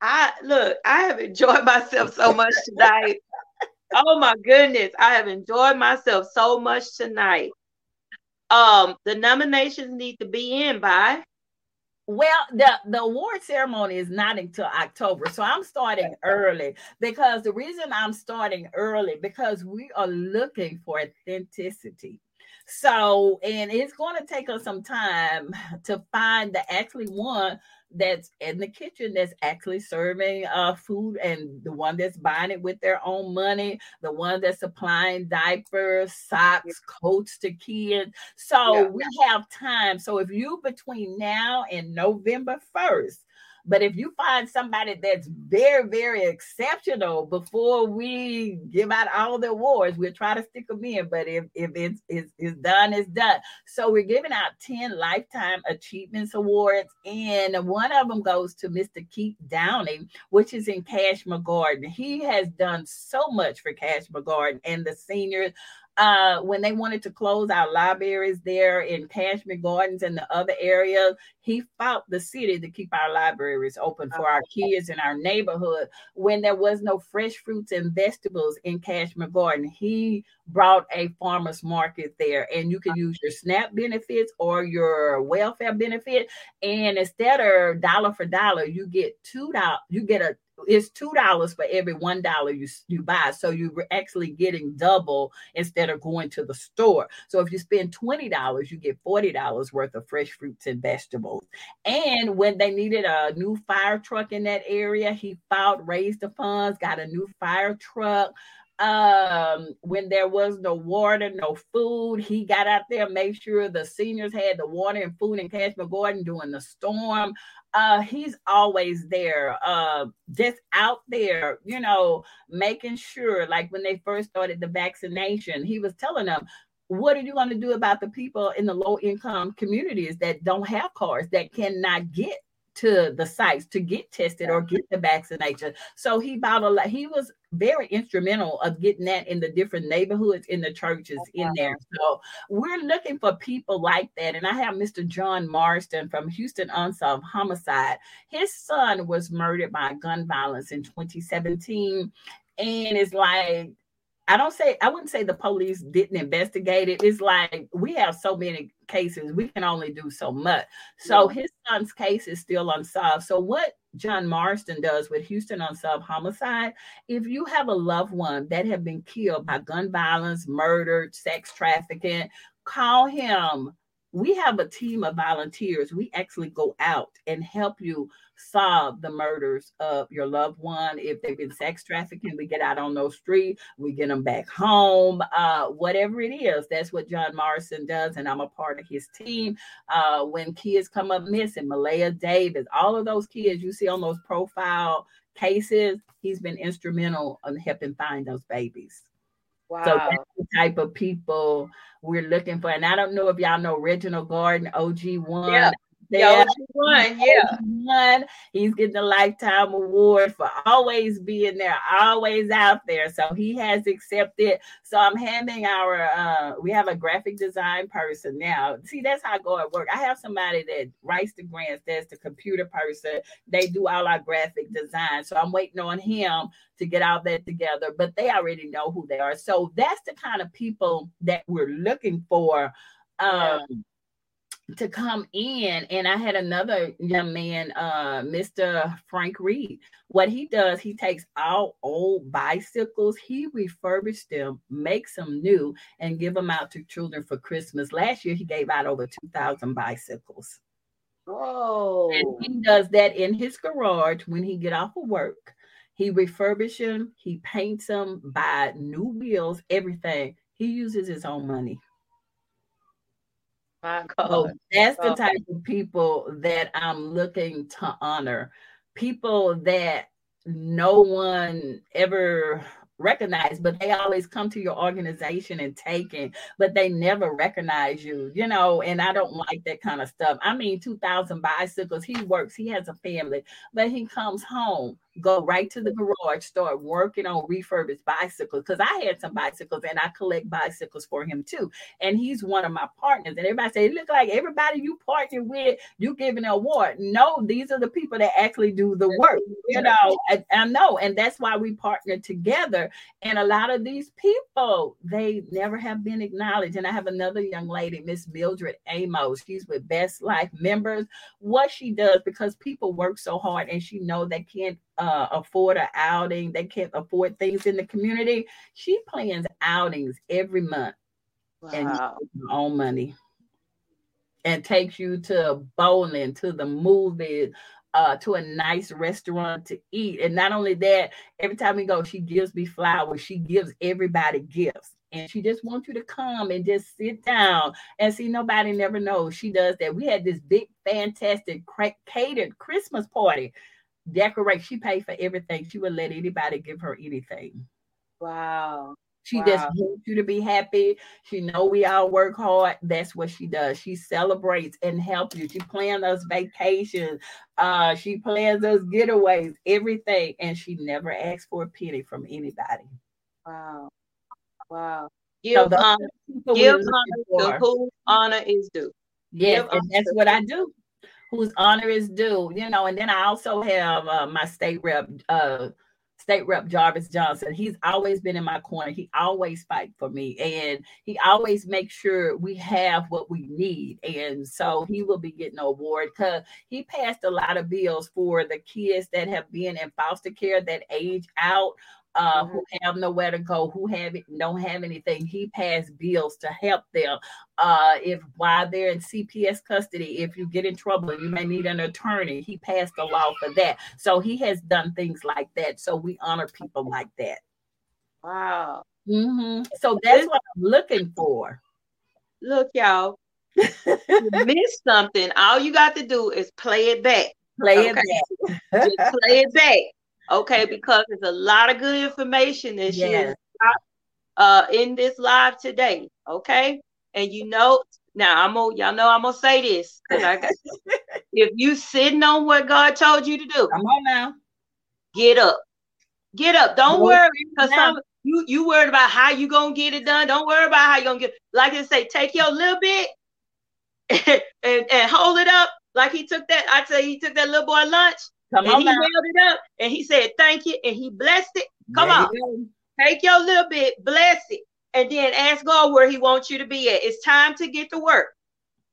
I look, I have enjoyed myself so much tonight. oh my goodness, I have enjoyed myself so much tonight. Um, the nominations need to be in by well, the, the award ceremony is not until October. So I'm starting early because the reason I'm starting early because we are looking for authenticity. So, and it's going to take us some time to find the actually one that's in the kitchen that's actually serving uh, food and the one that's buying it with their own money, the one that's supplying diapers, socks, coats to kids. So yeah. we have time. So if you between now and November 1st but if you find somebody that's very, very exceptional before we give out all the awards, we'll try to stick them in. But if, if it's, it's, it's done, it's done. So we're giving out 10 Lifetime Achievements Awards. And one of them goes to Mr. Keith Downing, which is in Kashmere Garden. He has done so much for Kashmere Garden and the seniors Uh, when they wanted to close our libraries there in Kashmere Gardens and the other areas, he fought the city to keep our libraries open for our kids in our neighborhood. When there was no fresh fruits and vegetables in Kashmere Garden, he brought a farmer's market there, and you can use your SNAP benefits or your welfare benefit. And instead of dollar for dollar, you get two dollars. You get a it's two dollars for every one dollar you you buy. So you're actually getting double instead of going to the store. So if you spend twenty dollars, you get forty dollars worth of fresh fruits and vegetables. And when they needed a new fire truck in that area, he fought, raised the funds, got a new fire truck um when there was no water no food he got out there made sure the seniors had the water and food in Kashmere garden during the storm. Uh he's always there uh just out there you know making sure like when they first started the vaccination he was telling them what are you going to do about the people in the low income communities that don't have cars that cannot get to the sites to get tested or get the vaccination. So he bought a lot. He was very instrumental of getting that in the different neighborhoods in the churches in there. So we're looking for people like that. And I have Mr. John Marston from Houston Unsolved Homicide. His son was murdered by gun violence in 2017. And it's like I don't say I wouldn't say the police didn't investigate it. It's like we have so many cases, we can only do so much. So yeah. his son's case is still unsolved. So what John Marston does with Houston Unsolved Homicide, if you have a loved one that have been killed by gun violence, murdered, sex trafficking, call him we have a team of volunteers. We actually go out and help you solve the murders of your loved one. If they've been sex trafficking, we get out on those streets, we get them back home, uh, whatever it is. That's what John Morrison does, and I'm a part of his team. Uh, when kids come up missing, Maleah Davis, all of those kids you see on those profile cases, he's been instrumental in helping find those babies. Wow. So that's the type of people we're looking for. And I don't know if y'all know Reginald Garden, OG1. Yeah. Yeah, won. yeah. One, he's getting a lifetime award for always being there, always out there. So he has accepted. So I'm handing our uh we have a graphic design person now. See, that's how I go at work. I have somebody that writes the grants, that's the computer person. They do all our graphic design. So I'm waiting on him to get all that together, but they already know who they are. So that's the kind of people that we're looking for. Um, yeah to come in and i had another young man uh mr frank reed. What he does he takes all old bicycles he refurbished them makes them new and give them out to children for christmas. Last year he gave out over 2000 bicycles. Oh and he does that in his garage when he get off of work. He refurbishes them he paints them buy new wheels everything. He uses his own money my God. So that's the oh. type of people that I'm looking to honor. People that no one ever recognized, but they always come to your organization and take it, but they never recognize you, you know. And I don't like that kind of stuff. I mean, 2,000 bicycles. He works, he has a family, but he comes home go right to the garage, start working on refurbished bicycles. Because I had some bicycles and I collect bicycles for him too. And he's one of my partners. And everybody say, look like everybody you partner with, you giving an award. No, these are the people that actually do the work. You know, I, I know. And that's why we partner together. And a lot of these people, they never have been acknowledged. And I have another young lady, Miss Mildred Amos. She's with Best Life members. What she does, because people work so hard and she know they can't uh, afford an outing, they can't afford things in the community. She plans outings every month wow. and her own money and takes you to bowling, to the movies, uh, to a nice restaurant to eat. And not only that, every time we go, she gives me flowers. She gives everybody gifts. And she just wants you to come and just sit down and see. Nobody never knows she does that. We had this big, fantastic, catered Christmas party decorate. She paid for everything. She would let anybody give her anything. Wow. She wow. just wants you to be happy. She know we all work hard. That's what she does. She celebrates and helps you. She plans us vacations. Uh, she plans us getaways, everything, and she never asks for a penny from anybody. Wow, wow. Give so honor, give honor to honor is due. Yes, and that's what I do. Whose honor is due, you know. And then I also have uh, my state rep, uh, State Rep Jarvis Johnson. He's always been in my corner. He always fight for me, and he always makes sure we have what we need. And so he will be getting an award because he passed a lot of bills for the kids that have been in foster care that age out uh, mm-hmm. who have nowhere to go, who have it, don't have anything. He passed bills to help them. Uh, if while they're in CPS custody, if you get in trouble, you may need an attorney. He passed a law for that. So he has done things like that. So we honor people like that. Wow. Mm-hmm. So that's what I'm looking for. Look, y'all. you missed something. All you got to do is play it back. Play okay? it back. Just play it back okay, because there's a lot of good information that she uh, in this live today, okay? And you know, now I'm gonna y'all know I'm gonna say this got if you sitting on what God told you to do, come on now, get up, get up. Don't worry because some you you worried about how you gonna get it done. Don't worry about how you gonna get. Like I say, take your little bit and, and, and hold it up like he took that. I say he took that little boy lunch Come and on he now. held it up and he said, Thank you. And he blessed it. Come there on. You Take your little bit, bless it, and then ask God where He wants you to be at. It's time to get to work.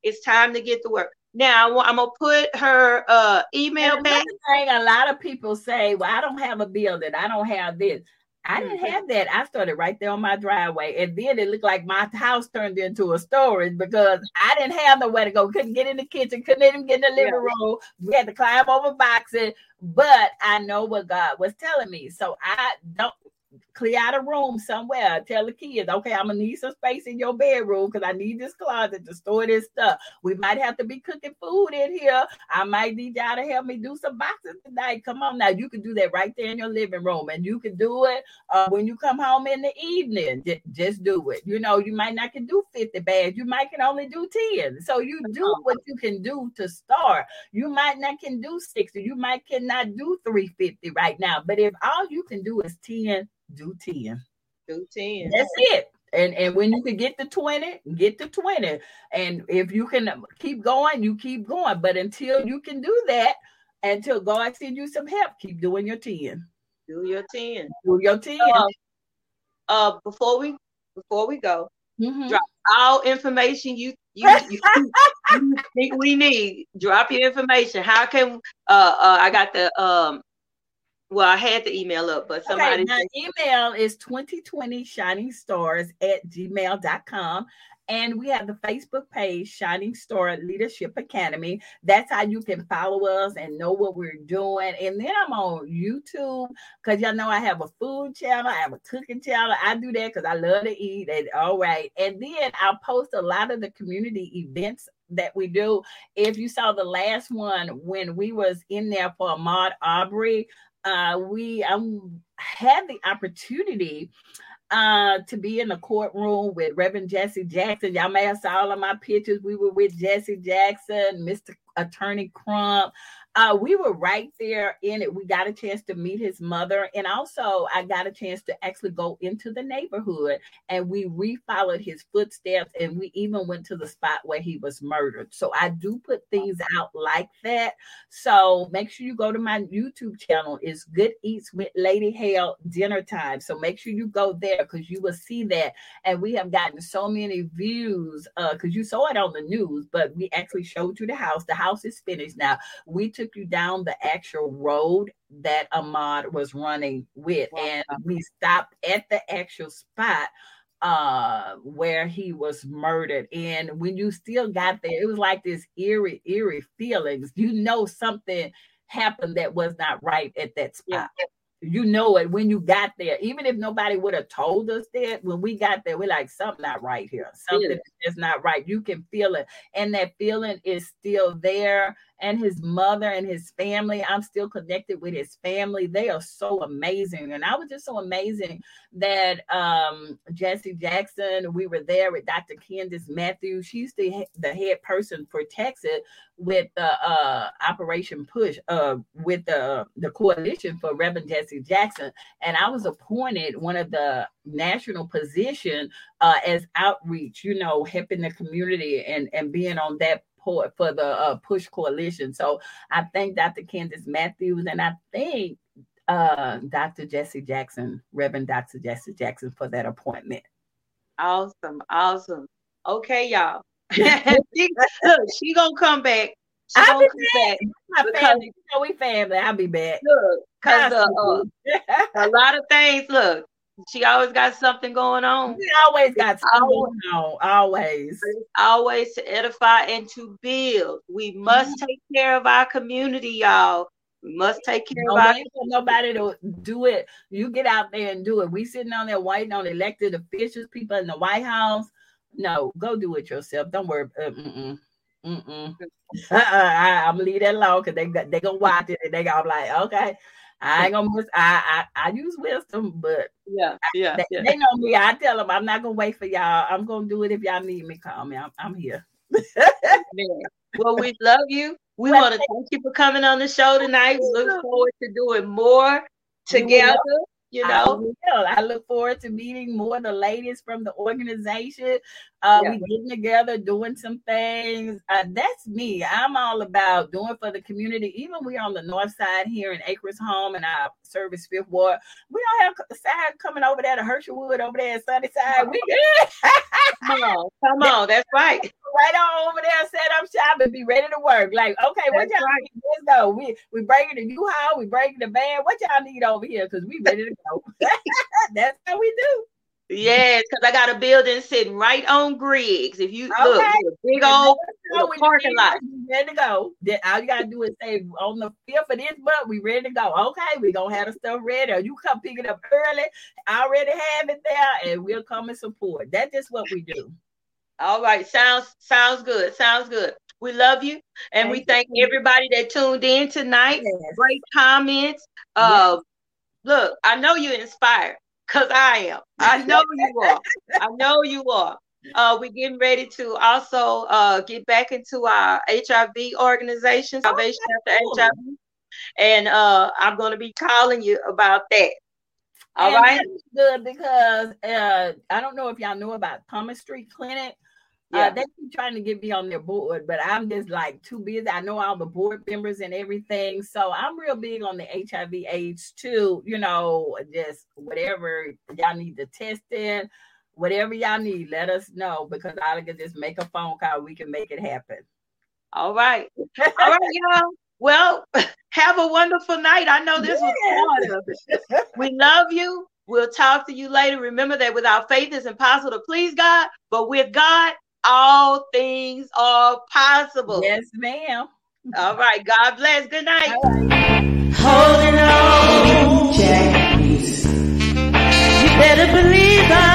It's time to get to work. Now I'm gonna put her uh email back. Thing a lot of people say, "Well, I don't have a building. I don't have this." I didn't have that. I started right there on my driveway. And then it looked like my house turned into a storage because I didn't have nowhere to go. Couldn't get in the kitchen, couldn't even get in the living yeah. room. We had to climb over boxes. But I know what God was telling me. So I don't clear out a room somewhere. Tell the kids, okay, I'm gonna need some space in your bedroom because I need this closet to store this stuff. We might have to be cooking food in here. I might need y'all to help me do some boxes tonight. Come on now, you can do that right there in your living room, and you can do it uh, when you come home in the evening. J- just do it. You know, you might not can do 50 bags. You might can only do 10. So you do what you can do to start. You might not can do 60. You might cannot do 350 right now. But if all you can do is 10 do 10. Do 10. That's it. And and when you can get to 20, get to 20. And if you can keep going, you keep going. But until you can do that, until God send you some help, keep doing your 10. Do your 10. Do your 10. Uh, uh before we before we go, mm-hmm. drop all information you you, you, you, think we need. Drop your information. How can uh, uh I got the um well, I had the email up, but somebody. Okay, my email is 2020 shining stars at gmail.com. And we have the Facebook page, Shining Star Leadership Academy. That's how you can follow us and know what we're doing. And then I'm on YouTube because y'all know I have a food channel, I have a cooking channel. I do that because I love to eat. And all right. And then I'll post a lot of the community events that we do. If you saw the last one when we was in there for Ahmaud Arbery, uh, we um, had the opportunity uh, to be in the courtroom with Reverend Jesse Jackson. Y'all may have saw all of my pictures. We were with Jesse Jackson, Mr. Attorney Crump uh, we were right there in it. We got a chance to meet his mother. And also, I got a chance to actually go into the neighborhood and we refollowed his footsteps and we even went to the spot where he was murdered. So I do put things out like that. So make sure you go to my YouTube channel. It's Good Eats with Lady Hale Dinner Time. So make sure you go there because you will see that. And we have gotten so many views because uh, you saw it on the news, but we actually showed you the house. The house is finished now. We took took you down the actual road that Ahmaud was running with. Wow. And we stopped at the actual spot uh where he was murdered and when you still got there it was like this eerie eerie feelings you know something happened that was not right at that spot yeah you know it when you got there. Even if nobody would have told us that, when we got there, we're like, something not right here. Something yeah. is not right. You can feel it. And that feeling is still there. And his mother and his family. I'm still connected with his family. They are so amazing. And I was just so amazing that um, Jesse Jackson, we were there with Dr. Candace Matthews. She's the, the head person for Texas with the uh, Operation Push, uh, with the, the coalition for Reverend Jesse Jackson. And I was appointed one of the national position uh, as outreach, you know, helping the community and, and being on that support for the uh, Push Coalition. So I thank Dr. Candace Matthews and I thank uh, Dr. Jesse Jackson, Reverend Dr. Jesse Jackson, for that appointment. Awesome, awesome. Okay, y'all. she, look, she gonna come back. She I'll be back. My because, family, you know, we family. I'll be back. Look, because uh, uh, a lot of things. Look, she always got something going on. She always got something always, going on. Always. Always to edify and to build. We must mm-hmm. take care of our community, y'all. We must take care no of our nobody to do it. You get out there and do it. We sitting on there waiting on elected officials, people in the White House. No, go do it yourself. Don't worry. Uh, mm-mm. Mm-mm. Uh-uh. I, am gonna leave that alone because they they gonna watch it and they gonna be like, okay, I ain't gonna miss. I, I I use wisdom, but yeah, yeah, they, yeah. they know me. I tell them I'm not gonna wait for y'all. I'm gonna do it if y'all need me. Call me. I'm, I'm here. well, we love you. We want to thank you for coming on the show tonight. We look forward to doing more together. You know, I, I, look forward to meeting more of the ladies from the organization. Uh, yeah. We getting together, doing some things. Uh, that's me. I'm all about doing for the community. Even we're on the north side here in Acres Home and our service fifth ward. We don't have side coming over there to Herschelwood over there in Sunnyside. We good. come on, come on. That's right. Right on over there, set up shop and be ready to work. Like, okay, what y'all right. need? Let's go. We we bringing the U-Haul, we bringing the van. What y'all need over here? Because we ready to go. That's how we do. Yes, because I got a building sitting right on Griggs. If you okay. look, big old parking lot. Ready to go. Then all you gotta do is say on the fifth of this month, we ready to go. Okay, we gonna have the stuff ready. Or you come pick it up early. I already have it there, and we'll come and support. That's just what we do. All right, sounds sounds good. Sounds good. We love you, and thank we thank you. everybody that tuned in tonight. Yes. Great comments. Uh, look, I know you're inspired because I am. I know you are. I know you are. Uh, we're getting ready to also uh, get back into our HIV organization, Salvation After HIV. And uh, I'm going to be calling you about that. All and right. good because uh, I don't know if y'all know about Thomas Street Clinic. Yeah. Uh, they keep trying to get me on their board, but I'm just like too busy. I know all the board members and everything. So I'm real big on the HIV AIDS too. You know, just whatever y'all need to test in, whatever y'all need, let us know because I can just make a phone call. We can make it happen. All right. All right, y'all. Well, have a wonderful night. I know this was part of it. We love you. We'll talk to you later. Remember that without faith, it's impossible to please God, but with God, all things are possible. Yes, ma'am. All right. God bless. Good night. Holding on, Jackies. You better believe I'm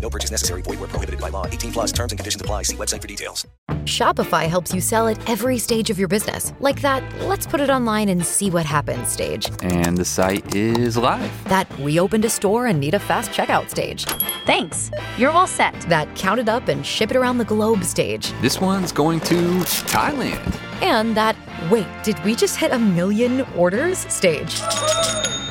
No purchase necessary. Void where prohibited by law. 18 plus terms and conditions apply. See website for details. Shopify helps you sell at every stage of your business. Like that, let's put it online and see what happens stage. And the site is live. That we opened a store and need a fast checkout stage. Thanks. You're all set. That count it up and ship it around the globe stage. This one's going to Thailand. And that, wait, did we just hit a million orders stage?